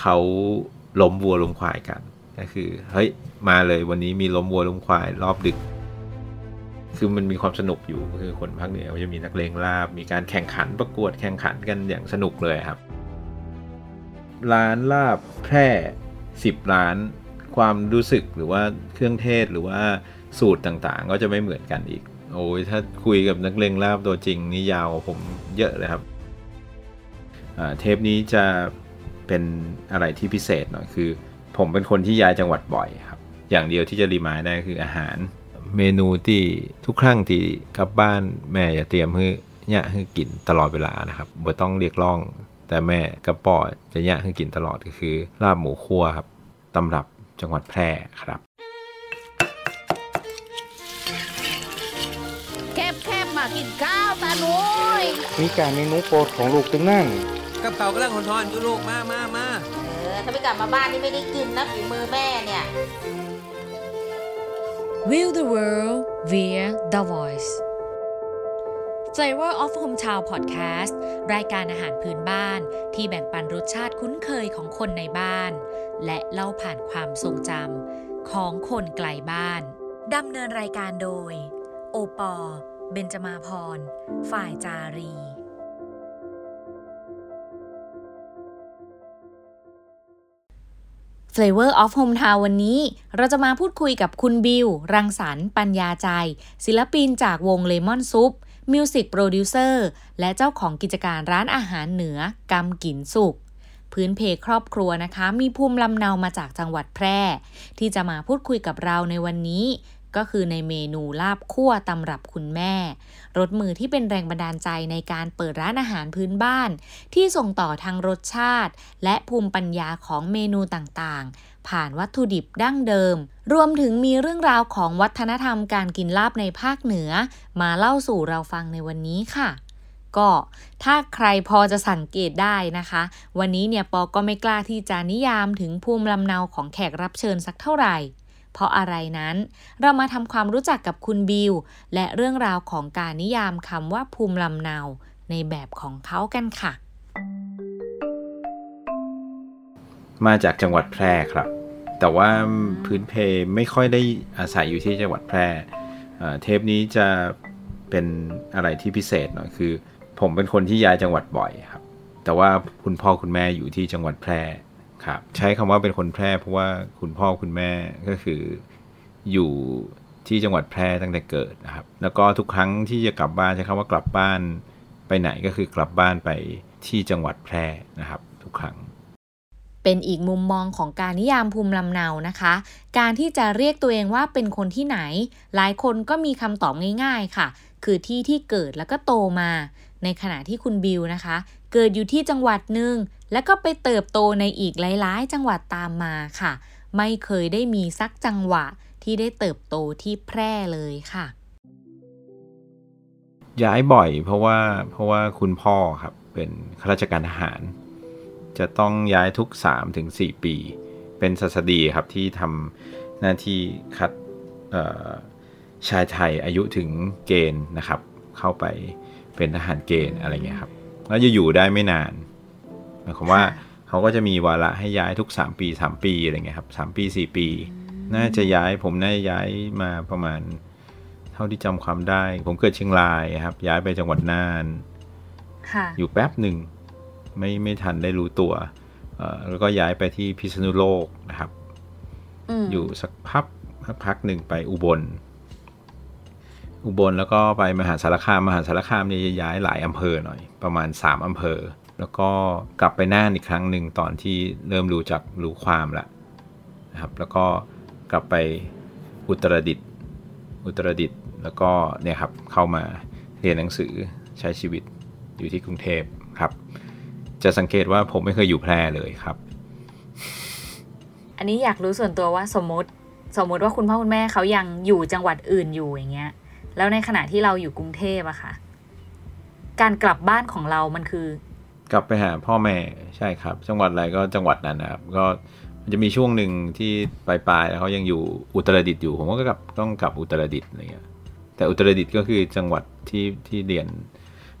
เขาล้มวัวล้มควายกันก็คือเฮ้ยมาเลยวันนี้มีล้มวัวล้มควายรอบดึก คือมันมีความสนุกอยู่คือคนภาคเหนือจะมีนักเลงลาบ มีการแข่งขันประกวดแข่งขันกันอย่างสนุกเลยครับ ร้านลาบแพร่สิบร้านความรู้สึกหรือว่าเครื่องเทศหรือว่าสูตรต่างๆ ก็จะไม่เหมือนกันอีก โอ้ยถ้าคุยกับนักเลงลาบตัวจริงนี่ยาวผมเยอะเลยครับเทปนี้จะ เป็นอะไรที่พิเศษหน่อยคือ ผมเป็นคนที่ย้ายจังหวัดบ่อยครับ อย่างเดียวที่จะรีมายได้คืออาหาร เมนูที่ทุกครั้งที่กลับบ้านแม่จะเตรียมให้เนี่ยให้กินตลอดเวลานะครับบ่ต้องเรียกร้อง แต่แม่กับป่อจะเนี่ยให้กินตลอดก็คือลาบหมูคั่วครับตำรับจังหวัดแพร่ครับแคบแคบมากินข้าวตาหนุยมีการเมนูโปรดของลูกตึงนั่ง กับเขากำลังหอนๆอยู่ลูกมามามาเออถ้าไม่กลับมาบ้านนี่ไม่ได้กินนะฝีมือแม่เนี่ย View the world via the voice Flavor of Hometown Podcast รายการอาหารพื้นบ้านที่แบ่งปันรสชาติคุ้นเคยของคนในบ้าน และเล่าผ่านความทรงจำของคนไกลบ้าน ดำเนินรายการโดย โอปอ เบนจมาพร ฝ่ายจารี Flavor of Hometown วันนี้ เราจะมาพูดคุยกับคุณบิว รังสรรค์ปัญญาใจ ศิลปินจากวงเลมอนซุป music producer และเจ้าของกิจการร้านอาหารเหนือกำกินสุกพื้นเพครอบครัวนะคะ มีภูมิลำเนามาจากจังหวัดแพร่ ที่จะมาพูดคุยกับเราในวันนี้ ก็คือในเมนูลาบคั่วตำรับคุณแม่ รสมือที่เป็นแรงบันดาลใจในการเปิดร้านอาหารพื้นบ้าน ที่ส่งต่อทางรสชาติ และภูมิปัญญาของเมนูต่างๆ ผ่านวัตถุดิบดั้งเดิม รวมถึงมีเรื่องราวของวัฒนธรรมการกินลาบในภาคเหนือ มาเล่าสู่เราฟังในวันนี้ค่ะก็ถ้าใครพอจะสังเกตได้นะคะ วันนี้เนี่ยปอก็ไม่กล้าที่จะนิยามถึงภูมิลำเนาของแขกรับเชิญสักเท่าไหร่ เพราะอะไรนั้น เรามาทำความรู้จักกับคุณบิว และเรื่องราวของการนิยามคำว่าภูมิลำเนาในแบบของเขากันค่ะ มาจากจังหวัดแพร่ครับ แต่ว่าพื้นเพไม่ค่อยได้อาศัยอยู่ที่จังหวัดแพร่เอ่อเทปนี้จะเป็นอะไรที่พิเศษหน่อยคือ ผมเป็นคนที่ย้ายจังหวัดบ่อยครับ แต่ว่าคุณพ่อคุณแม่อยู่ที่จังหวัดแพร่ ครับ ใช้คำว่าเป็นคนแพร่เพราะว่าคุณพ่อคุณแม่ก็คืออยู่ที่จังหวัดแพร่ตั้งแต่เกิดนะครับ แล้วก็ทุกครั้งที่จะกลับบ้านใช้คำว่ากลับบ้านไปไหนก็คือกลับบ้านไปที่จังหวัดแพร่นะครับ ทุกครั้ง เป็นอีกมุมมองของการนิยามภูมิลำเนานะคะ การที่จะเรียกตัวเองว่าเป็นคนที่ไหน หลายคนก็มีคำตอบง่าย ๆค่ะ คือที่ที่เกิดแล้วก็โตมา ในขณะที่คุณบิวนะคะ เกิดอยู่ที่จังหวัดหนึ่ง แล้วก็ไปเติบโตในอีกหลาย ๆ จังหวัดตามมาค่ะ ไม่เคยได้มีสักจังหวะที่ได้เติบโตที่แพร่เลยค่ะ ย้ายบ่อยเพราะว่าเพราะว่าคุณพ่อครับเป็นข้าราชการทหาร จะต้องย้ายทุก3-4ปี เป็นสัสดีครับที่ทำหน้าที่คัดชายไทยอายุถึงเกณฑ์นะครับ เข้าไปเป็นทหารเกณฑ์อะไรเงี้ยครับ แล้วจะอยู่ได้ไม่นาน หมายความว่าเขาก็จะมีวาระให้ย้ายทุก 3 ปี 3 ปีอะไรเงี้ยครับ3ปี 4 ปี น่าจะย้ายผมน่าจะย้ายมาประมาณ เท่าที่จำความได้ ผมเกิดเชียงรายครับ ย้ายไปจังหวัดน่านค่ะอยู่แป๊บหนึ่งไม่ไม่ทันได้รู้ตัวเอ่อแล้วก็ย้ายไปที่พิษณุโลกนะครับมอยู่สักพักสักพักหนึ่งไปอุบล อุบลแล้วก็ไปมหาสารคามมหาสารคามเนี่ยจะย้ายหลายอำเภอหน่อย ประมาณ3อำเภอ แล้วก็กลับไปน่านอีกครั้งหนึ่งตอนที่เริ่มรู้จักรู้ความแล้วนะครับ แล้วก็กลับไปอุตรดิตถ์อุตรดิตถ์แล้วก็เนี่ยครับเข้ามาเรียนหนังสือใช้ชีวิตอยู่ที่กรุงเทพครับ จะสังเกตว่าผมไม่เคยอยู่แพร่เลยครับ อันนี้อยากรู้ส่วนตัวว่าสมมติสมมติว่าคุณพ่อคุณแม่เขายังอยู่จังหวัดอื่นอยู่อย่างเงี้ย แล้วในขณะที่เราอยู่กรุงเทพอะค่ะ การกลับบ้านของเรามันคือ กลับไปหาพ่อแม่ใช่ครับ จังหวัดอะไรก็จังหวัดนั้นนะครับ ก็มันจะมีช่วงหนึ่งที่ปลายๆแล้วเขายังอยู่อุตรดิตถ์อยู่ผมก็กลับต้องกลับอุตรดิตถ์อะไรเงี้ยแต่อุตรดิตถ์ก็คือจังหวัดที่ที่เรียน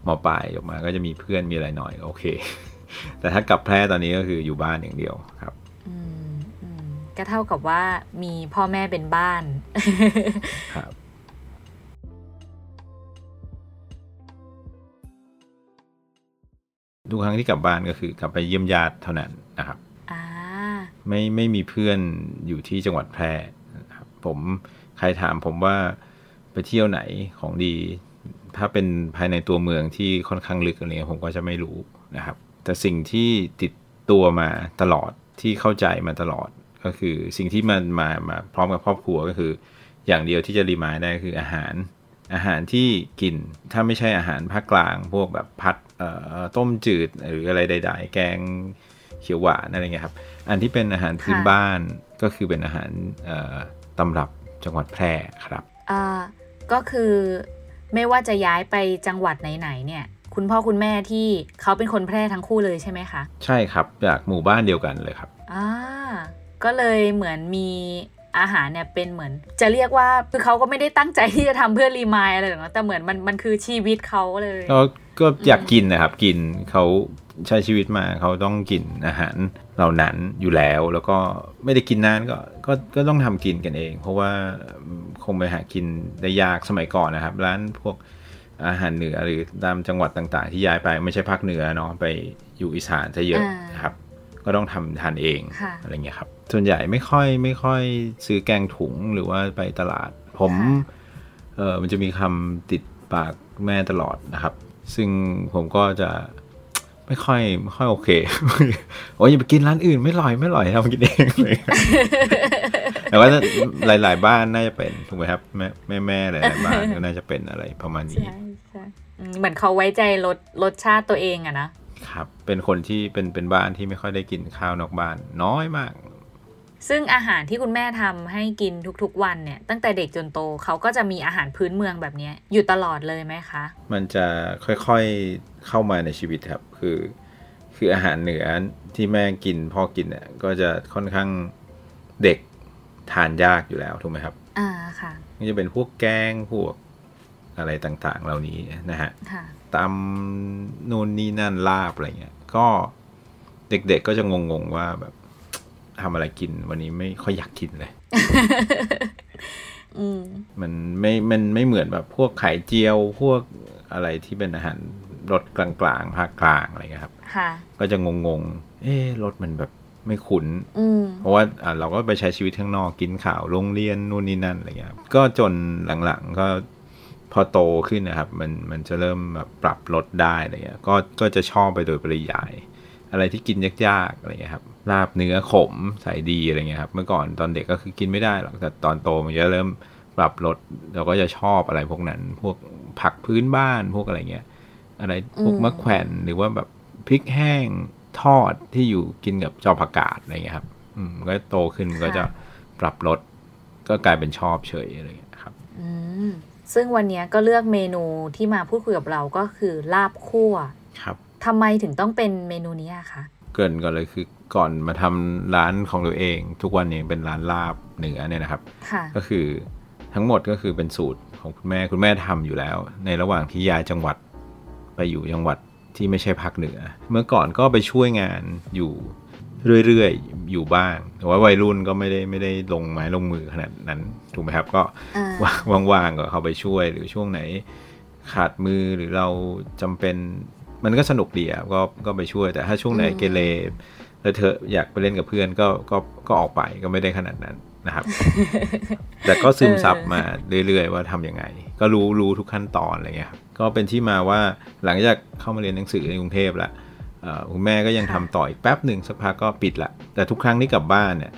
มปลายออกมา ก็จะมีเพื่อนมีอะไรหน่อยโอเค แต่ถ้ากลับแพร่ตอนนี้ก็คืออยู่บ้านอย่างเดียวครับอืมอืมก็เท่ากับว่ามีพ่อแม่เป็นบ้าน ครับ ทุกครั้งที่กลับบ้านก็คือกลับไปเยี่ยมญาติเท่านั้นนะครับอ่าไม่ไม่มีเพื่อนอยู่ที่จังหวัดแพร่นะครับผมใครถามผมว่าไปเที่ยวไหนของดี ถ้าเป็นภายในตัวเมืองที่ค่อนข้างลึกอะไรเงี้ยผมก็จะไม่รู้นะครับ แต่สิ่งที่ติดตัวมาตลอดที่เข้าใจมาตลอดก็คือสิ่งที่มันมามาพร้อมกับครอบครัวก็คือ อย่างเดียวที่จะรีมายได้คืออาหาร อาหารที่กินถ้าไม่ใช่อาหารภาคกลาง พวกแบบพัดเอ่อ ต้มจืดหรืออะไรใด ๆ แกงเขียวหวานอะไรเงี้ยครับ อันที่เป็นอาหารพื้นค่ะบ้านก็คือเป็นอาหารเอ่อตำรับจังหวัดแพร่ครับอ่าก็คือไม่ว่าจะย้ายไปจังหวัดไหนๆเนี่ย คุณพ่อคุณแม่ที่เขาเป็นคนแพร่ทั้งคู่เลยใช่ไหมคะ ใช่ครับจากหมู่บ้านเดียวกันเลยครับอ่าก็เลยเหมือนมี อาหารเนี่ยเป็นเหมือน จะเรียกว่าคือเขาก็ไม่ได้ตั้งใจที่จะทำเพื่อรีมายอะไรหรอกนะแต่เหมือนมันมันคือชีวิตเขาเลยก็อยากกินนะครับ กินเขาใช้ชีวิตมาเขาต้องกินอาหารเหล่านั้นอยู่แล้ว แล้วก็ไม่ได้กินนานก็ก็ก็ต้องทำกินกันเอง เพราะว่าคงไปหากินได้ยากสมัยก่อนนะครับ ร้านพวกอาหารเหนือหรือตามจังหวัดต่าง ๆ ที่ย้ายไปไม่ใช่ภาคเหนือเนาะไปอยู่อีสานจะเยอะนะครับ ก็ต้องทำทานเองค่ะอะไรเงี้ยครับ ส่วนใหญ่ไม่ค่อยไม่ค่อยซื้อแกงถุงหรือว่าไปตลาด ผมค่ะเออมันจะมีคำติดปากแม่ตลอดนะครับ ซึ่งผมก็จะไม่ค่อยไม่ค่อยโอเค โอ้ยอย่าไปกินร้านอื่นไม่อร่อยไม่อร่อยทำกินเองเลย แต่ว่าหลาย ๆ บ้านน่าจะเป็นถูกไหมครับ แม่แม่แม่หลายๆบ้านก็น่าจะเป็นอะไรประมาณนี้ใช่ใช่อืมเหมือนเขาไว้ใจรสรสชาติตัวเองอะนะ ครับ เป็นคนที่เป็นเป็นบ้านที่ไม่ค่อยได้กินข้าวนอกบ้านน้อยมาก ซึ่งอาหารที่คุณแม่ทำให้กินทุกๆวันเนี่ย ตั้งแต่เด็กจนโตเขาก็จะมีอาหารพื้นเมืองแบบเนี้ยอยู่ตลอดเลยไหมคะ มันจะค่อยๆเข้ามาในชีวิตครับ คือ คืออาหารเหนือที่แม่กินพ่อกินเนี่ยก็จะค่อนข้างเด็กทานยากอยู่แล้วถูกไหมครับ อ่าค่ะก็จะเป็นพวกแกงพวกอะไรต่างๆ เหล่านี้นะฮะค่ะ ตำนู่นนี่นั่นลาบอะไรเงี้ย ก็เด็กๆก็จะงงๆว่าแบบทำอะไรกินวันนี้ไม่ค่อยอยากกินเลยอืมมันไม่ มันไม่เหมือนแบบพวกไข่เจียวพวกอะไรที่เป็นอาหารรสกลางๆภาคกลางอะไรเงี้ยครับค่ะก็จะงงๆ เอ๊ะรสมันแบบไม่คุ้นอืมเพราะว่าอะเราก็ไปใช้ชีวิตข้างนอกกินข่าวโรงเรียนนู่นนี่นั่นอะไรเงี้ยครับก็จนหลังๆก็ พอโตขึ้นนะครับ มันมันจะเริ่มแบบปรับลดได้อะไรเงี้ยก็ก็จะชอบไปโดยปริยาย อะไรที่กินยากๆอะไรเงี้ยครับลาบเนื้อขมใส่ดีอะไรเงี้ยครับเมื่อก่อนตอนเด็กก็คือกินไม่ได้หรอกแต่ตอนโตมันจะเริ่มปรับลดเราก็จะชอบอะไรพวกนั้น พวกผักพื้นบ้านพวกอะไรเงี้ยอะไรพวกอืมมะแขวนหรือว่าแบบพริกแห้งทอดที่อยู่กินกับจอผักกาดอะไรเงี้ยครับ อืมก็โตขึ้นก็จะปรับลดก็กลายเป็นชอบเฉยอะไรเงี้ยครับ อืม ซึ่งวันเนี้ยก็เลือกเมนูที่มาพูดคุยกับเราก็คือลาบคั่วครับทำไมถึงต้องเป็นเมนูนี้อะคะเกรินก่อนเลยคือก่อนมาทำร้านของตัวเอง ทุกวันนี้เป็นร้านลาบเหนือเนี่ยนะครับค่ะก็คือทั้งหมดก็คือเป็นสูตรของคุณแม่คุณแม่ทำอยู่แล้ว ในระหว่างที่ย้ายจังหวัดไปอยู่จังหวัดที่ไม่ใช่ภาคเหนือ เมื่อก่อนก็ไปช่วยงานอยู่ เรื่อยๆ อยู่บ้างแต่ว่าวัยรุ่นก็ไม่ได้ไม่ได้ลงไม้ลงมือขนาดนั้นถูกไหมครับ ก็อ่าว่างๆก็เข้าไปช่วยหรือช่วงไหนขาดมือหรือเราจำเป็นมันก็สนุกดีอะก็ก็ไปช่วยแต่ถ้าช่วงไหนอืมเกเรแล้วเธออยากไปเล่นกับเพื่อนก็ก็ก็ออกไปก็ไม่ได้ขนาดนั้นนะครับ แต่ก็ซึมซับมาเรื่อยๆ ว่าทำยังไง ก็รู้รู้ทุกขั้นตอนอะไรเงี้ยครับก็เป็นที่มาว่าหลังจากเข้ามาเรียนหนังสือในกรุงเทพแล้วเอ่อ คุณแม่ก็ยังทำต่ออีกแป๊บหนึ่งสักพักก็ปิดละแต่ทุกครั้งที่กลับบ้านเนี่ย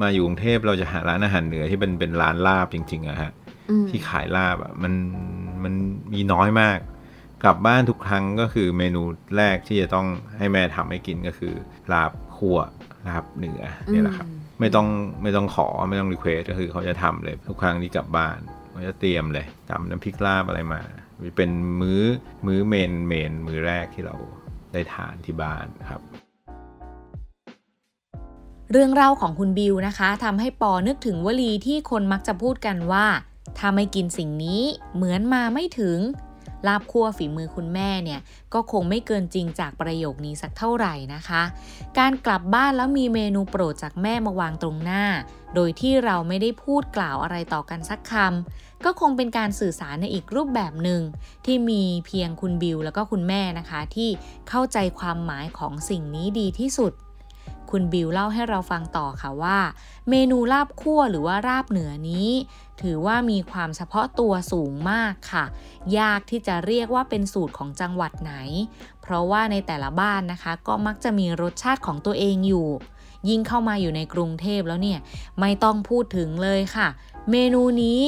มาอยู่กรุงเทพเราจะหาร้านอาหารเหนือที่เป็นเป็นร้านลาบจริงๆอะฮะอืมที่ขายลาบอะมันมันมีน้อยมาก กลับบ้านทุกครั้งก็คือเมนูแรกที่จะต้องให้แม่ทำให้กินก็คือลาบคั่วลาบเหนือเนี่ยแหละครับอืมไม่ต้องไม่ต้องขอไม่ต้อง request ก็คือเขาจะทำเลย ทุกครั้งที่กลับบ้านเขาจะเตรียมเลยตำน้ำพริกลาบอะไรมาเป็นมื้อมื้อ main main มื้อแรกที่เรา ได้ทานที่บ้านครับเรื่องเล่าของคุณบิวนะคะทำให้ปอนึกถึงวลีที่คนมักจะพูดกันว่า ถ้าไม่กินสิ่งนี้เหมือนมาไม่ถึง ลาบคั่วฝีมือคุณแม่เนี่ย ก็คงไม่เกินจริงจากประโยคนี้สักเท่าไหร่นะคะ การกลับบ้านแล้วมีเมนูโปรดจากแม่มาวางตรงหน้า โดยที่เราไม่ได้พูดกล่าวอะไรต่อกันสักคำก็คงเป็นการสื่อสารในอีกรูปแบบหนึ่ง ที่มีเพียงคุณบิวแล้วก็คุณแม่นะคะ ที่เข้าใจความหมายของสิ่งนี้ดีที่สุด คุณบิวเล่าให้เราฟังต่อค่ะว่า เมนูลาบคั่วหรือว่าราบเหนือนี้ ถือว่ามีความเฉพาะตัวสูงมากค่ะ ยากที่จะเรียกว่าเป็นสูตรของจังหวัดไหน เพราะว่าในแต่ละบ้านนะคะ ก็มักจะมีรสชาติของตัวเองอยู่ ยิ่งเข้ามาอยู่ในกรุงเทพแล้วเนี่ย ไม่ต้องพูดถึงเลยค่ะ เมนูนี้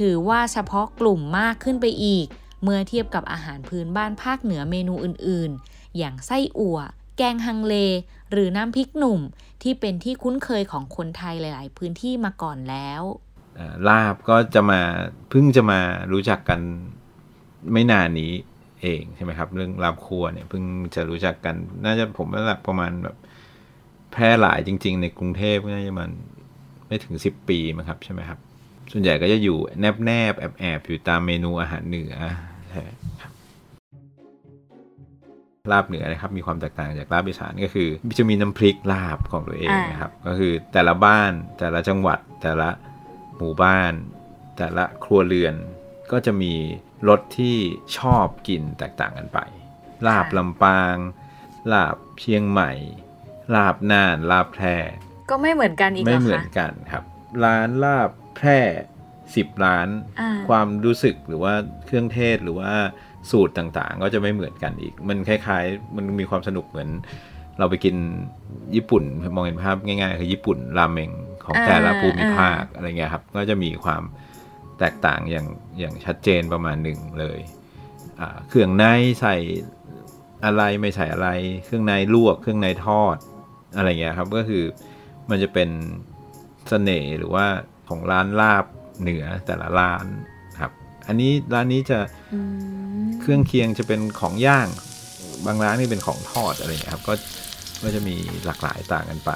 ถือว่าเฉพาะกลุ่มมากขึ้นไปอีก เมื่อเทียบกับอาหารพื้นบ้านภาคเหนือเมนูอื่นๆ อย่างไส้อั่ว แกงฮังเล หรือน้ำพริกหนุ่ม ที่เป็นที่คุ้นเคยของคนไทยหลาย ๆ พื้นที่มาก่อนแล้วลาบก็จะมาเพิ่งจะมารู้จักกันไม่นานนี้เองใช่ไหมครับ เรื่องลาบครัวเนี่ยเพิ่งจะรู้จักกัน น่าจะผมว่าประมาณแบบ แพร่หลายจริง ๆ ในกรุงเทพน่าจะมันไม่ถึงสิบปีมั้งครับใช่ไหมครับ ส่วนใหญ่ก็จะอยู่แนบแนบแอบแอบอยู่ตามเมนูอาหารเหนือใช่ครับลาบเหนือนะครับมีความแตกต่างจากลาบอีสานก็คือจะมีน้ำพริกลาบของตัวเองนะครับ ก็คือแต่ละบ้านแต่ละจังหวัด แต่ละหมู่บ้าน แต่ละครัวเรือน ก็จะมีรสที่ชอบกินแตกต่างกันไป ลาบลำปาง ลาบเชียงใหม่ ลาบน่านลาบแพร่ก็ไม่เหมือนกันอีกไม่เหรอเหมือนคะกันครับ ร้านลาบแพร่สิบร้านอ่าความรู้สึกหรือว่าเครื่องเทศหรือว่าสูตรต่างๆ ก็จะไม่เหมือนกันอีก มันคล้ายๆ มันมีความสนุกเหมือน เราไปกินญี่ปุ่นมองเห็นภาพง่ายๆคือญี่ปุ่นราเมงของแต่ละอ่าภูมิภาคอะไรเงี้ยครับ ก็จะมีความแตกต่างอย่างอย่างชัดเจนประมาณหนึ่งเลยอ่าเครื่องในใส่อะไรไม่ใส่อะไร เครื่องในลวก เครื่องในทอด อะไรเงี้ยครับก็คือมันจะเป็นเสน่ห์หรือว่าของร้านลาบเหนือแต่ละร้านครับ อันนี้ร้านนี้จะอืมเครื่องเคียงจะเป็นของย่าง บางร้านนี่เป็นของทอดอะไรอย่างเงี้ยครับก็ก็จะมีหลากหลายต่างกันไป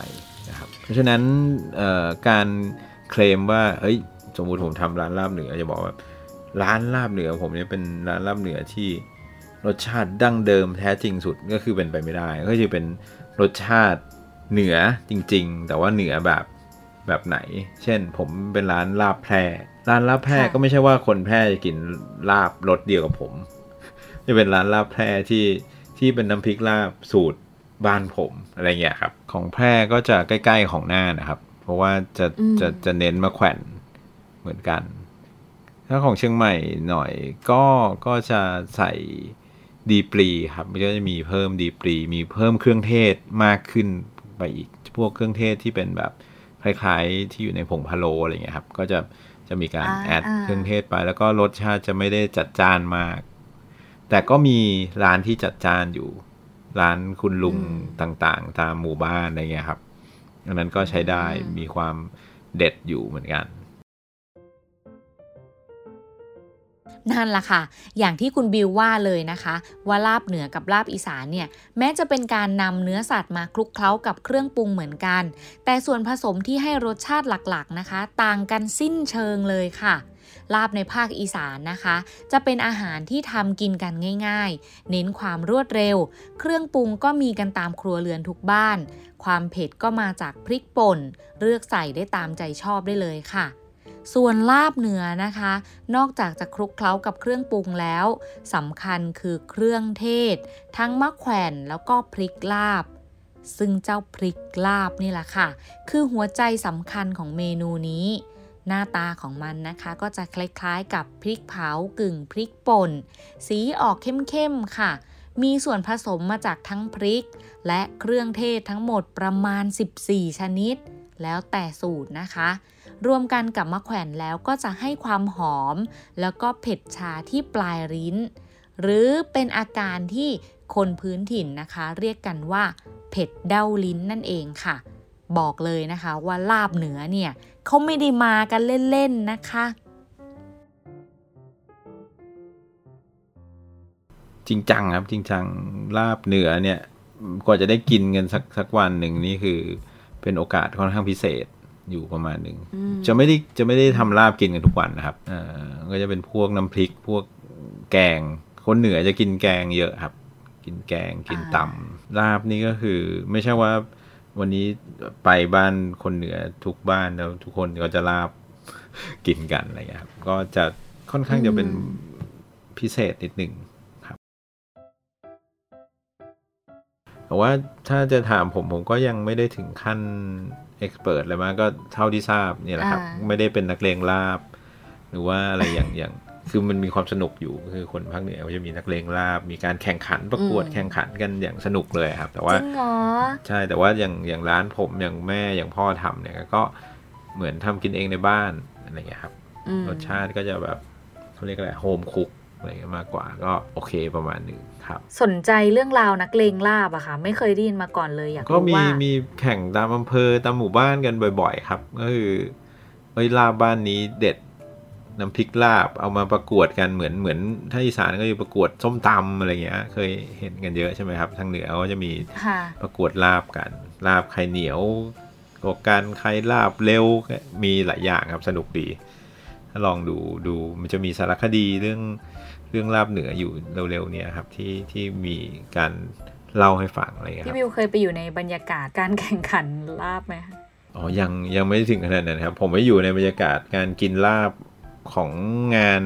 นะครับ เพราะฉะนั้นเอ่อการเคลมว่าเฮ้ยสมมุติผมทำร้านลาบเหนือจะบอกว่าร้านลาบเหนือผมเนี่ยเป็นร้านลาบเหนือที่รสชาติดั้งเดิมแท้จริงสุดก็คือเป็นไปไม่ได้ ก็จะเป็นรสชาติ เหนือจริง ๆ แต่ว่าเหนือแบบแบบไหน เช่น ผมเป็นร้านลาบแพร่ร้านลาบแพร่ก็ไม่ใช่ว่าคนแพร่จะกินลาบรสเดียวกับผม จะเป็นร้านลาบแพร่ที่ที่เป็นน้ำพริกลาบสูตรบ้านผมอะไรเงี้ยครับ ของแพร่ก็จะใกล้ ๆของหน้านะครับ เพราะว่าจะอืมจะจะเน้นมาแขวนเหมือนกัน ถ้าของเชียงใหม่หน่อยก็ก็จะใส่ดีปรีครับ มันก็จะมีเพิ่มดีปรี มีเพิ่มเครื่องเทศมากขึ้น ไปอีก พวกเครื่องเทศที่เป็นแบบคล้ายๆที่อยู่ในผงพะโล้อะไรเงี้ยครับ ก็จะจะมีการอ่าแอดอ่าเครื่องเทศไปแล้วก็รสชาติจะไม่ได้จัดจ้านมาก แต่ก็มีร้านที่จัดจ้านอยู่ ร้านคุณลุงต่างๆ ตามหมู่บ้านอะไรเงี้ยครับอันนั้นก็ใช้ได้มีความเด็ดอยู่เหมือนกัน นั่นล่ะค่ะ อย่างที่คุณบิวว่าเลยนะคะ ว่าลาบเหนือกับลาบอีสานเนี่ยแม้จะเป็นการนำเนื้อสัตว์มาคลุกเคล้ากับเครื่องปรุงเหมือนกัน แต่ส่วนผสมที่ให้รสชาติหลักๆนะคะ ต่างกันสิ้นเชิงเลยค่ะลาบในภาคอีสานนะคะ จะเป็นอาหารที่ทำกินกันง่าย ๆ เน้นความรวดเร็ว เครื่องปรุงก็มีกันตามครัวเรือนทุกบ้าน ความเผ็ดก็มาจากพริกป่น เลือกใส่ได้ตามใจชอบได้เลยค่ะ ส่วนลาบเหนือนะคะ นอกจากจะคลุกเคล้ากับเครื่องปรุงแล้วสำคัญคือเครื่องเทศ ทั้งมะแขวนแล้วก็พริกลาบ ซึ่งเจ้าพริกลาบนี่แหละค่ะ คือหัวใจสำคัญของเมนูนี้ หน้าตาของมันนะคะ ก็จะคล้ายๆกับพริกเผากึ่งพริกป่น สีออกเข้มๆค่ะมีส่วนผสมมาจากทั้งพริก และเครื่องเทศทั้งหมดประมาณ 14 ชนิด แล้วแต่สูตรนะคะ รวมกันกับมะแขวนแล้วก็จะให้ความหอม แล้วก็เผ็ดชาที่ปลายลิ้น หรือเป็นอาการที่คนพื้นถิ่นนะคะ เรียกกันว่า เผ็ดเด้าลิ้นนั่นเองค่ะ บอกเลยนะคะว่าลาบเหนือเนี่ยเขาไม่ได้มากันเล่นๆนะคะจริงจังครับจริงจังลาบเหนือเนี่ยกว่าจะได้กินกันสักสักวันหนึ่งนี่คือ เป็นโอกาสค่อนข้างพิเศษ อยู่ประมาณหนึ่งจะไม่ได้จะไม่ได้ทำลาบกินกันทุกวันนะครับเอ่อก็จะเป็นพวกน้ำพริก พวกแกง คนเหนือจะกินแกงเยอะครับ กินแกงกินตำลาบนี่ก็คือ ไม่ใช่ว่า วันนี้ไปบ้านคนเหนือทุกบ้านแล้วทุกคนก็จะลาบกินกันอะไรอย่างเงี้ยครับก็จะค่อนข้างจะเป็นพิเศษนิดหนึ่งครับ แต่ว่าถ้าจะถามผมผมก็ยังไม่ได้ถึงขั้นเอ็กซ์เพรสเลยมากก็เท่าที่ทราบเนี่ยแหละครับอ่าไม่ได้เป็นนักเลงลาบ หรือว่าอะไรอย่างอย่างคือมันมีความสนุกอยู่คือคนภาคเหนือเขาจะมีนักเลงลาบ มีการแข่งขันประกวดอืมแข่งขันกันอย่างสนุกเลยครับ แต่ว่าจริงเหรอใช่แต่ว่าอย่างอย่างร้านผมอย่างแม่อย่างพ่อทำเนี่ยก็เหมือนทำกินเองในบ้านอะไรเงี้ยครับอืมรสชาติก็จะแบบเขาเรียกอะไรโฮมคุก อะไรเงี้ยมากกว่าก็โอเคประมาณหนึ่งครับ สนใจเรื่องราวนักเลงลาบอะค่ะ ไม่เคยได้ยินมาก่อนเลยอยากก็รู้มีว่ามีแข่งตามอำเภอตามหมู่บ้านกันบ่อยๆ ครับ ก็คือเอ้ยลาบบ้านนี้เด็ดน้ำพริกลาบเอามาประกวดกันเหมือนเหมือนถ้าอีสานก็จะประกวดส้มตำอะไรเงี้ย เคยเห็นกันเยอะใช่ไหมครับทางเหนือก็จะมีค่ะประกวดลาบกัน ลาบไข่เหนียวกว่ากันใครลาบเร็วมีหลายอย่างครับสนุกดี ถ้าลองดูดูมันจะมีสารคดีเรื่องเรื่องลาบเหนืออยู่เร็วๆเนี่ยครับที่ที่มีการเล่าให้ฟังอะไรเงี้ยคพี่รับบิวเคยไปอยู่ในบรรยากาศการแข่งขันลาบไหมคะอ๋อยังยังไม่ถึงขนาดนั้นครับ ผมไม่อยู่ในบรรยากาศการกินลาบของงาน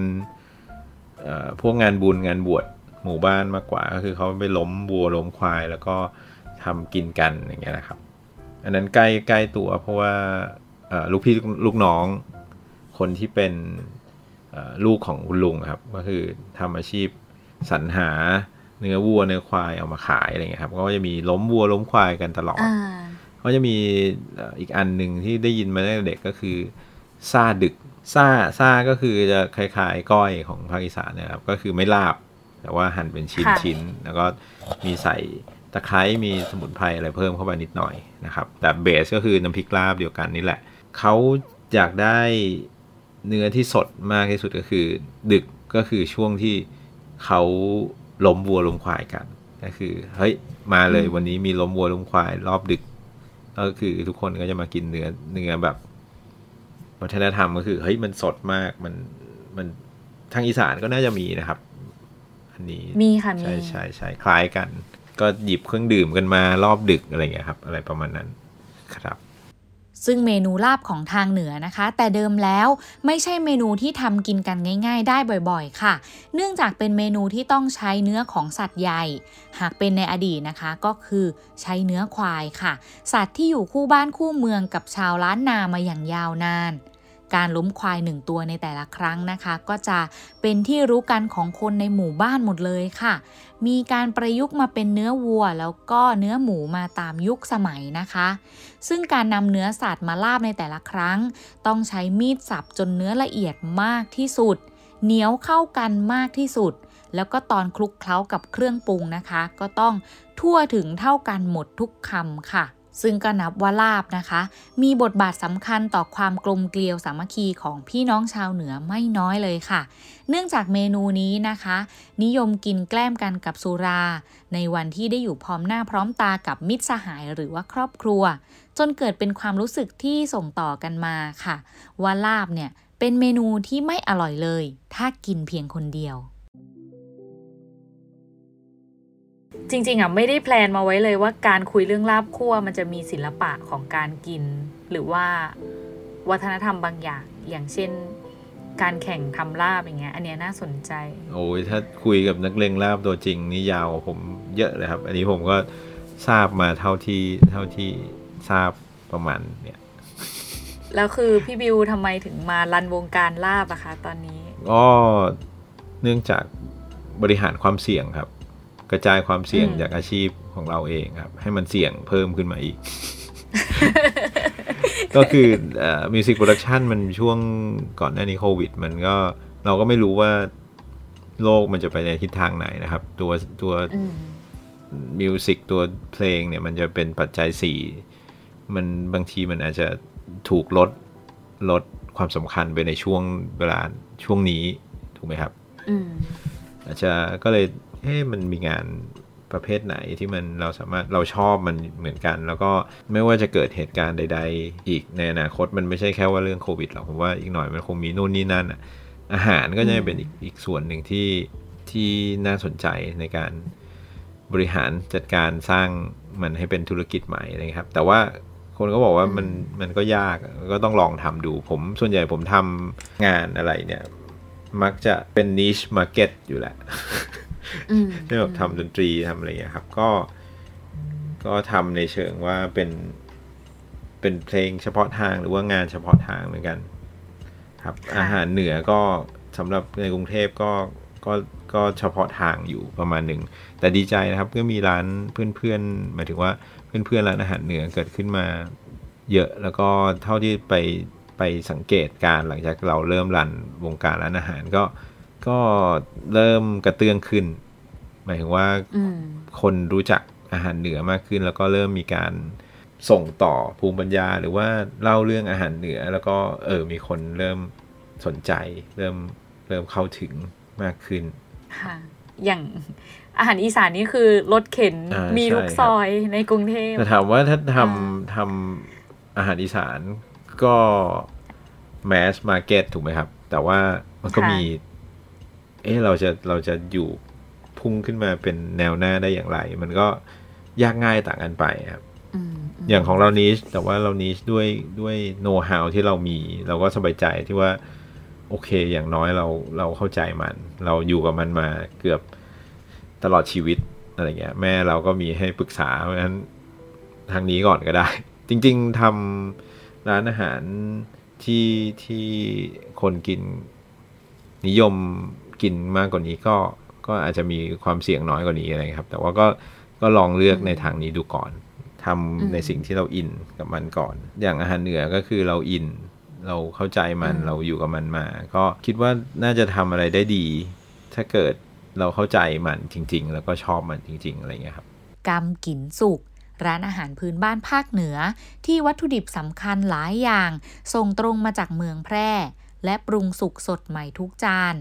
เอ่อพวกงานบุญงานบวชหมู่บ้านมากกว่า ก็คือเขาไปล้มวัวล้มควาย แล้วก็ทำกินกันอย่างเงี้ยนะครับ อันนั้นใกล้ใกล้ตัวเพราะว่าเอ่อลูกพี่ลูกน้องคนที่เป็นเอ่อ ลูกของคุณลุงครับ ก็คือทำอาชีพสรรหาเนื้อวัวเนื้อควายเอามาขายอะไรเงี้ยครับ ก็จะมีล้มวัวล้มควายกันตลอดอ่าก็จะมีเอ่ออีกอันหนึ่งที่ได้ยินมาตั้งแต่เด็กก็คือซาดึกซาซาก็คือจะคล้ายๆก้อยของภาคอีสานนะครับ ก็คือไม่ลาบ แต่ว่าหั่นเป็นชิ้นค่ะชิ้นแล้วก็มีใส่ตะไคร้มีสมุนไพรอะไรเพิ่มเข้าไปนิดหน่อยนะครับ แต่เบสก็คือน้ำพริกลาบเดียวกันนี่แหละ เขาอยากได้ เนื้อที่สดมากที่สุดก็คือ ดึกก็คือช่วงที่เขาล้มวัวล้มควายกัน ก็คือเฮ้ยมาเลยวันนี้มีล้มวัวล้มควายรอบดึก ก็คือทุกคนก็จะมากินเนื้อเนื้อแบบ วัฒนธรรมก็คือเฮ้ยมันสดมากมันมันทางอีสานก็น่าจะมีนะครับ อันนี้มีค่ะมีใช่ใช่ใช่คล้ายกัน ก็หยิบเครื่องดื่มกันมารอบดึกอะไรเงี้ยครับ อะไรประมาณนั้นครับ ซึ่งเมนูลาบของทางเหนือนะคะ แต่เดิมแล้วไม่ใช่เมนูที่ทำกินกันง่าย ๆ ได้บ่อยๆ ค่ะ เนื่องจากเป็นเมนูที่ต้องใช้เนื้อของสัตว์ใหญ่ หากเป็นในอดีตนะคะก็คือใช้เนื้อควายค่ะ สัตว์ที่อยู่คู่บ้านคู่เมืองกับชาวล้านนามาอย่างยาวนาน การล้มควายหนึ่งตัวในแต่ละครั้งนะคะ ก็จะเป็นที่รู้กันของคนในหมู่บ้านหมดเลยค่ะ มีการประยุกต์มาเป็นเนื้อวัว แล้วก็เนื้อหมูมาตามยุคสมัยนะคะ ซึ่งการนำเนื้อสัตว์มาลาบในแต่ละครั้ง ต้องใช้มีดสับจนเนื้อละเอียดมากที่สุด เหนียวเข้ากันมากที่สุด แล้วก็ตอนคลุกเคล้ากับเครื่องปรุงนะคะ ก็ต้องทั่วถึงเท่ากันหมดทุกคำค่ะ ซึ่งก็นับว่าลาบนะคะ มีบทบาทสำคัญต่อความกลมเกลียวสามัคคีของพี่น้องชาวเหนือไม่น้อยเลยค่ะ เนื่องจากเมนูนี้นะคะ นิยมกินแกล้มกันกับสุรา ในวันที่ได้อยู่พร้อมหน้าพร้อมตากับมิตรสหายหรือว่าครอบครัว จนเกิดเป็นความรู้สึกที่ส่งต่อกันมาค่ะ ว่าลาบเนี่ยเป็นเมนูที่ไม่อร่อยเลย ถ้ากินเพียงคนเดียว จริง ๆอะไม่ได้แพลนมาไว้เลยว่าการคุยเรื่องลาบคั่วมันจะมีศิลปะของการกิน หรือว่าวัฒนธรรมบางอย่าง อย่างเช่น การแข่งทำลาบอย่างเงี้ย อันเนี้ยน่าสนใจ โอ้ยถ้าคุยกับนักเลงลาบตัวจริงนี่ยาวกว่าผมเยอะเลยครับ อันนี้ผมก็ทราบมาเท่าที่เท่าที่ทราบประมาณเนี่ยแล้วคือพี่บิวทำไมถึงมา run วงการลาบอะคะตอนนี้ก็เนื่องจากบริหารความเสี่ยงครับ กระจายความเสี่ยงอืมจากอาชีพของเราเองครับ ให้มันเสี่ยงเพิ่มขึ้นมาอีก ก็คือ music production มันช่วงก่อนหน้านี้โควิด มันก็เราก็ไม่รู้ว่าโลกมันจะไปในทิศทางไหนนะครับ ตัวตัวอืมมิวสิกตัวเพลงเนี่ย มันจะเป็นปัจจัยสี่มันบางทีมันอาจจะถูกลดลดความสำคัญไปในช่วงเวลาช่วงนี้ถูกไหมครับอืมอาจจะก็เลย เอ๊ะมันมีงานประเภทไหนที่มันเราสามารถเราชอบมันเหมือนกัน แล้วก็ไม่ว่าจะเกิดเหตุการณ์ใด ๆ อีกในอนาคตมันไม่ใช่แค่ว่าเรื่องโควิดหรอกผมว่าอีกหน่อยมันคงมีนู่นนี่นั่นอะอาหารก็จะเป็นอีกอีกส่วนหนึ่งที่ที่น่าสนใจในการบริหารจัดการสร้างมันให้เป็นธุรกิจใหม่นะครับ แต่ว่าคนก็บอกว่ามันมันก็ยากก็ต้องลองทำดู ผมส่วนใหญ่ผมทำงานอะไรเนี่ย มักจะเป็น niche market อยู่แหละ อืมที่แบบทำดนตรีทำอะไรอย่างเงี้ยครับ ก็ ก็ทำในเชิงว่าเป็น เป็นเพลงเฉพาะทางหรือว่างานเฉพาะทางเหมือนกัน ครับ อาหารเหนือก็สำหรับในกรุงเทพก็ก็ก็เฉพาะทางอยู่ประมาณหนึ่ง แต่ดีใจนะครับก็มีร้านเพื่อนๆหมายถึงว่าเพื่อนๆร้านอาหารเหนือเกิดขึ้นมา เยอะแล้วก็เท่าที่ไปไปสังเกตการหลังจากเราเริ่มรันวงการร้านอาหารก็ ก็เริ่มกระเตื้องขึ้น หมายถึงว่าอืมคนรู้จักอาหารเหนือมากขึ้น แล้วก็เริ่มมีการส่งต่อภูมิปัญญา หรือว่าเล่าเรื่องอาหารเหนือ แล้วก็เออมีคนเริ่มสนใจ เริ่มเริ่มเข้าถึงมากขึ้นค่ะอย่างอาหารอีสานนี่คือรถเข็นอ่ามีมีทุกใช่ครับซอยในกรุงเทพแต่ถามว่าถ้าทอ่าำทำอาหารอีสานก็แมสมาร์เก็ตถูกไหมครับ แต่ว่ามันก็มี เอ๊ะเราจะเราจะอยู่พุ่งขึ้นมาเป็นแนวหน้าได้อย่างไร มันก็ยากง่ายต่างกันไปครับอืมอืมอย่างของเรานิชแต่ว่าเรานิชด้วยด้วยโน้ตฮาวที่เรามี เราก็สบายใจที่ว่า โอเค อย่างน้อยเราเราเข้าใจมัน เราอยู่กับมันมาเกือบตลอดชีวิตอะไรเงี้ย แม่เราก็มีให้ปรึกษา เพราะฉะนั้นทางนี้ก่อนก็ได้ จริง ๆทำร้านอาหารที่ที่คนกินนิยม กินมากกว่านี้ก็ก็อาจจะมีความเสี่ยงน้อยกว่านี้อะไรครับ แต่ว่าก็ก็ลองเลือกในทางนี้ดูก่อนทำในสิ่งที่เราอินกับมันก่อน อย่างอาหารเหนือก็คือเราอิน เราเข้าใจมันเราอยู่กับมันมา ก็คิดว่าน่าจะทำอะไรได้ดี ถ้าเกิดเราเข้าใจมันจริง ๆ แล้วก็ชอบมันจริง ๆ อะไรเงี้ยครับกำกินสุกร้านอาหารพื้นบ้านภาคเหนือ ที่วัตถุดิบสำคัญหลายอย่าง ส่งตรงมาจากเมืองแพร่ และปรุงสุกสดใหม่ทุกจาน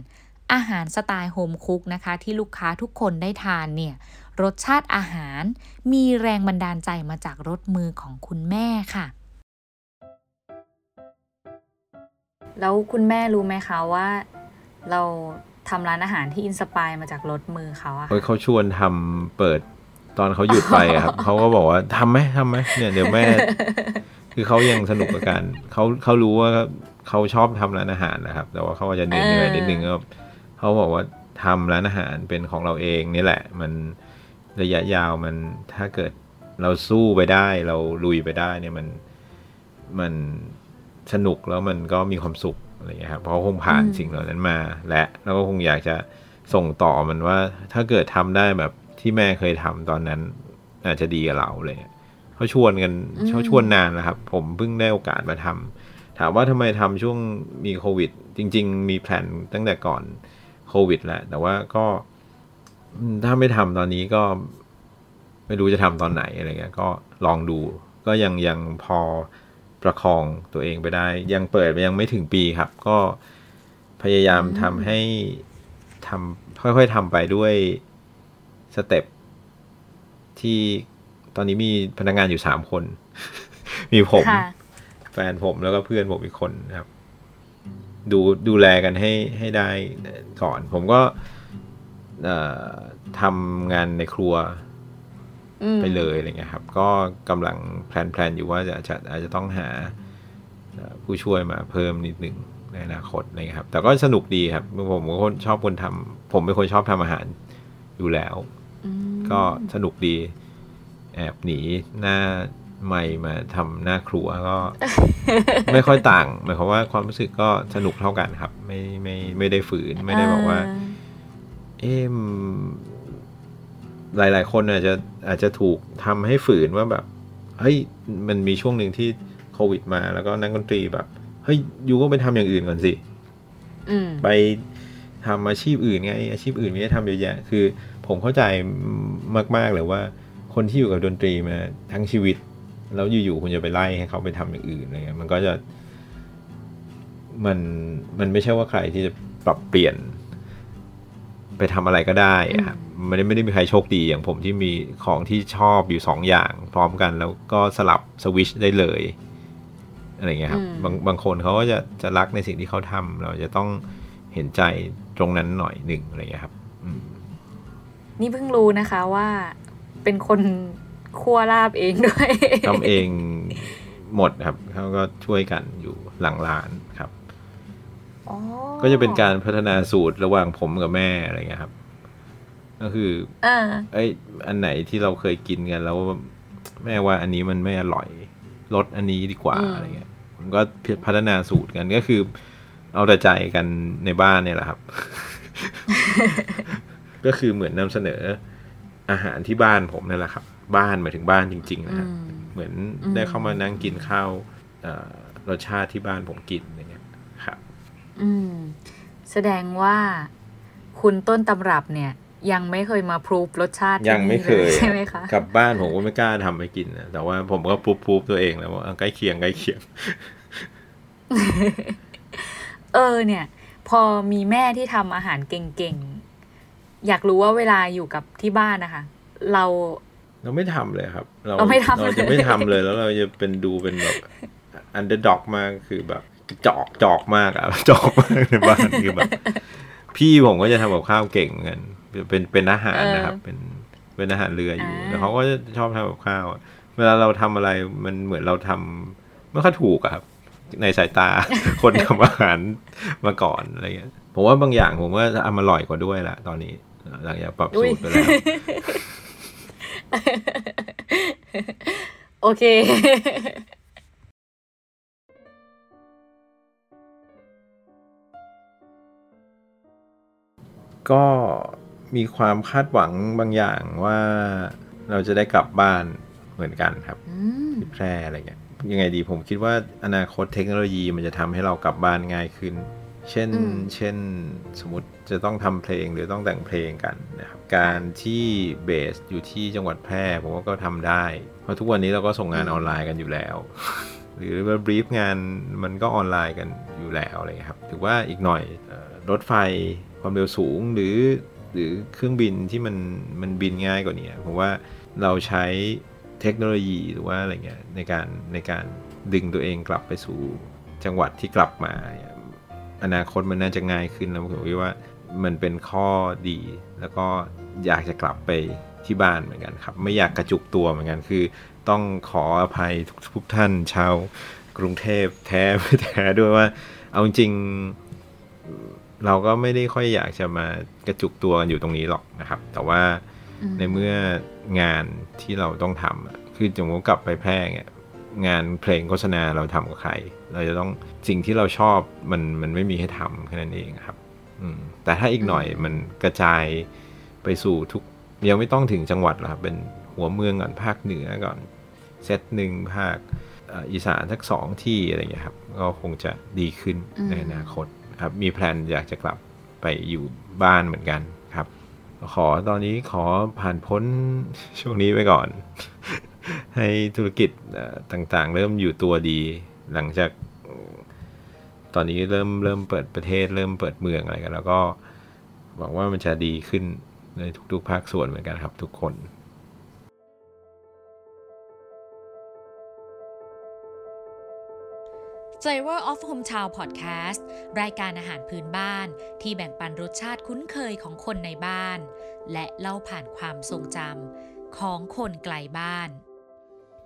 อาหารสไตล์โฮมคุกนะคะที่ลูกค้าทุกคนได้ทานเนี่ยรสชาติอาหารมีแรงบันดาลใจมาจากรสมือของคุณแม่ค่ะ แล้วคุณแม่รู้ไหมคะว่าเราทำร้านอาหารที่อินสปายมาจากรสมือเขาอะเฮ้ยเขาชวนทำเปิดตอนเขาหยุดไปอะครับเขาก็บอกว่าทำไหมทำไหมเนี่ยเดี๋ยวแม่ คือเขายังสนุกกับการเขาเขารู้ว่าเขาชอบทำร้านอาหารนะครับ แต่ว่าเขาอาจจะเหนื่อยเหนื่อยนิดนึงก็ เขาบอกว่าทำร้านอาหารเป็นของเราเองนี่แหละ มันระยะยาวมันถ้าเกิดเราสู้ไปได้ เราลุยไปได้เนี่ยมันมันสนุกแล้วมันก็มีความสุขอะไรอย่างเงี้ยครับเพราะเขาคงผ่านอืมสิ่งเหล่านั้นมาและแล้วก็คงอยากจะส่งต่อมันว่า ถ้าเกิดทำได้แบบที่แม่เคยทำตอนนั้น อาจจะดีกับเราเลยเขาชวนกันอืมเขาชวนนานนะครับ ผมเพิ่งได้โอกาสมาทำถามว่าทำไมทำช่วงมีโควิด จริง ๆ มีแผนตั้งแต่ก่อน โควิดแหละ แต่ว่าก็อืมถ้าไม่ทำตอนนี้ก็ ไม่รู้จะทำตอนไหนอะไรเงี้ย ก็ลองดู ก็ยังยังพอประคองตัวเองไปได้ ยังเปิดไปยังไม่ถึงปีครับ ก็พยายามทำให้ทำค่อยๆทำไปด้วยสเต็ปที่ตอนนี้มีพนักงานอยู่สามคน มีผมค่ะแฟนผมแล้วก็เพื่อนผมอีกคนนะครับ ดูดูแลกันให้ให้ได้ก่อน ผมก็เอ่อทำงานในครัวอืมไปเลยอะไรเงี้ยครับ ก็กำลังแพลนๆอยู่ว่าจะจะอาจจะต้องหาเอ่อผู้ช่วยมาเพิ่มนิดหนึ่งในอนาคตอะไรเงี้ยครับ แต่ก็สนุกดีครับผมก็คนชอบคนทำผมเป็นคนชอบทำอาหารอยู่แล้วอืมก็สนุกดี แอบหนีหน้า ไม่มาทำหน้าครัวก็ ไม่ค่อยต่างหมายความว่าความรู้สึกก็สนุกเท่ากันครับ ไม่ไม่ไม่ได้ฝืนไม่ได้บอกว่า เอ๊ะมหลาย ๆ คนอาจจะอาจจะถูกทำให้ฝืนว่าแบบเฮ้ยมันมีช่วงหนึ่งที่โควิดมา แล้วก็นักดนตรีแบบเฮ้ยยูก็ไปทำอย่างอื่นก่อนสิอืมไปทำอาชีพอื่นไง อาชีพอื่นมีให้ทำเยอะแยะ คือ ผมเข้าใจมาก ๆเลยว่า คนที่อยู่กับดนตรีมาทั้งชีวิต แล้วอยู่ๆคุณจะไปไล่ให้เขาไปทำอย่างอื่นอะไรเงี้ยมันก็จะมันมันไม่ใช่ว่าใครที่จะปรับเปลี่ยน ไปทำอะไรก็ได้อะครับไม่ได้ไม่ได้มีใครโชคดีอย่างผมที่มีของที่ชอบอยู่สองอย่าง พร้อมกันแล้วก็สลับสวิชได้เลยอะไรเงี้ยครับอืมบางบางคนเขาก็จะจะรักในสิ่งที่เขาทำเราจะต้องเห็นใจตรงนั้นหน่อยหนึ่งอะไรเงี้ยครับอือืมนี่เพิ่งรู้นะคะว่าเป็นคน คั่วลาบเองด้วยทำเองหมดครับเขาก็ช่วยกันอยู่หลังร้านครับก็จะเป็นการพัฒนาสูตรระหว่างผมกับแม่อะไรเงี้ยครับ ก็คืออไออันไหนที่เราเคยกินกันแล้วแม่ว่าอันนี้มันไม่อร่อยลดอันนี้ดีกว่าออะไรเงี้ยผมก็พัฒนาสูตรกันก็คือ เอาแต่ใจกันในบ้านเนี่ยแหละครับ ก็คือเหมือนนำเสนออาหารที่บ้านผมนั่นแหละครับ บ้านหมายถึงบ้านจริง ๆ นะอืครับมเหมือนอืมได้เข้ามานั่งกินข้าวเอ่อรสชาติที่บ้านผมกินอะไรเงี้ยครับอืมแสดงว่าคุณต้นตำรับเนี่ย ยังไม่เคยมาพรูฟรสชาติที่ยังไม่เคยนี่ลใช่ไหมคะกลับบ้านผมก็ไม่กล้าทำให้กินนะแต่ว่าผมก็ปุ๊บปุ๊บตัวเองแล้วว่าเออใกล้เคียงใกล้เคียง เออเนี่ย พอมีแม่ที่ทำอาหารเก่งๆ อยากรู้ว่าเวลาอยู่กับที่บ้านนะคะ เรา เราไม่ทำเลยครับ เราเราไม่ทำเราจะเลยไม่ทำเลยแล้วเราจะเป็นดูเป็นแบบอันเดอร์ด็อกมากคือแบบจอกจอกมากอะจอกมากในบ้านคือแบบพี่ผมก็จะทำกับข้าวเก่งเหมือนกันเป็นเป็นอาหารนะครับ เป็นเป็นอาหารเรืออยู่แล้วเขาก็จะชอบทำกับข้าวอะเวลาเราทำอะไรมันเหมือนเราทำไม่ค่อยถูกอะครับ ในสายตาคนทำอาหารมาก่อนอะไรเงี้ยผมว่าบางอย่างผมก็ทำอร่อยกว่าด้วยละตอนนี้ หลังจากปรับสูตรไปแล้ว โอเคก็มีความคาดหวังบางอย่างว่าเราจะได้กลับบ้านเหมือนกันครับอืมที่แพร่อะไรเงี้ยยังไงดีผมคิดว่าอนาคตเทคโนโลยีมันจะทำให้เรากลับบ้านง่ายขึ้น เช่นอืมเช่นสมมติจะต้องทำเพลงหรือต้องแต่งเพลงกันนะครับการที่เบสอยู่ที่จังหวัดแพร่ผมว่าก็ทำได้ เพราะทุกวันนี้เราก็ส่งงานออนไลน์กันอยู่แล้ว หรือว่าบรีฟงานมันก็ออนไลน์กันอยู่แล้วอะไรเงี้ยครับถือว่าอีกหน่อยเอ่อรถไฟความเร็วสูงหรือหรือเครื่องบินที่มันมันบินง่ายกว่านี้ผมว่าเราใช้เทคโนโลยีหรือว่าอะไรเงี้ยในการในการดึงตัวเองกลับไปสู่จังหวัดที่กลับมาเนี่ย อนาคตมันน่าจะง่ายขึ้นแล้วผมคิดว่ามันเป็นข้อดี แล้วก็อยากจะกลับไปที่บ้านเหมือนกันครับ ไม่อยากกระจุกตัวเหมือนกันคือ ต้องขออภัยทุกทุกท่านชาวกรุงเทพแท้ไม่แท้ด้วยว่า เอาจริงเราก็ไม่ได้ค่อยอยากจะมากระจุกตัวกันอยู่ตรงนี้หรอกนะครับ แต่ว่าในเมื่องานที่เราต้องทำคือสมมติกลับไปแพร่เนี่ย งานเพลงโฆษณาเราทำกับใคร เราจะต้องสิ่งที่เราชอบมันมันไม่มีให้ทำแค่นั้นเองครับอืมแต่ถ้าอีกหน่อยมันกระจายไปสู่ทุกยังไม่ต้องถึงจังหวัดหรอกครับ เป็นหัวเมืองก่อนภาคเหนือก่อนเซตหนึ่งภาคเอ่ออีสานสักสองที่อะไรอย่างเงี้ยครับ ก็คงจะดีขึ้นอืมในอนาคตครับ มีแพลนอยากจะกลับไปอยู่บ้านเหมือนกันครับ ขอตอนนี้ขอผ่านพ้นช่วงนี้ไปก่อน ให้ธุรกิจต่างๆ เริ่มอยู่ตัวดี หลังจากตอนนี้เริ่มเริ่มเปิดประเทศ เริ่มเปิดเมืองอะไรกัน แล้วก็หวังว่ามันจะดีขึ้นในทุกๆภาคส่วนเหมือนกันครับทุกคน Flavor of Hometown Podcast รายการอาหารพื้นบ้านที่แบ่งปันรสชาติคุ้นเคยของคนในบ้าน และเล่าผ่านความทรงจำของคนไกลบ้าน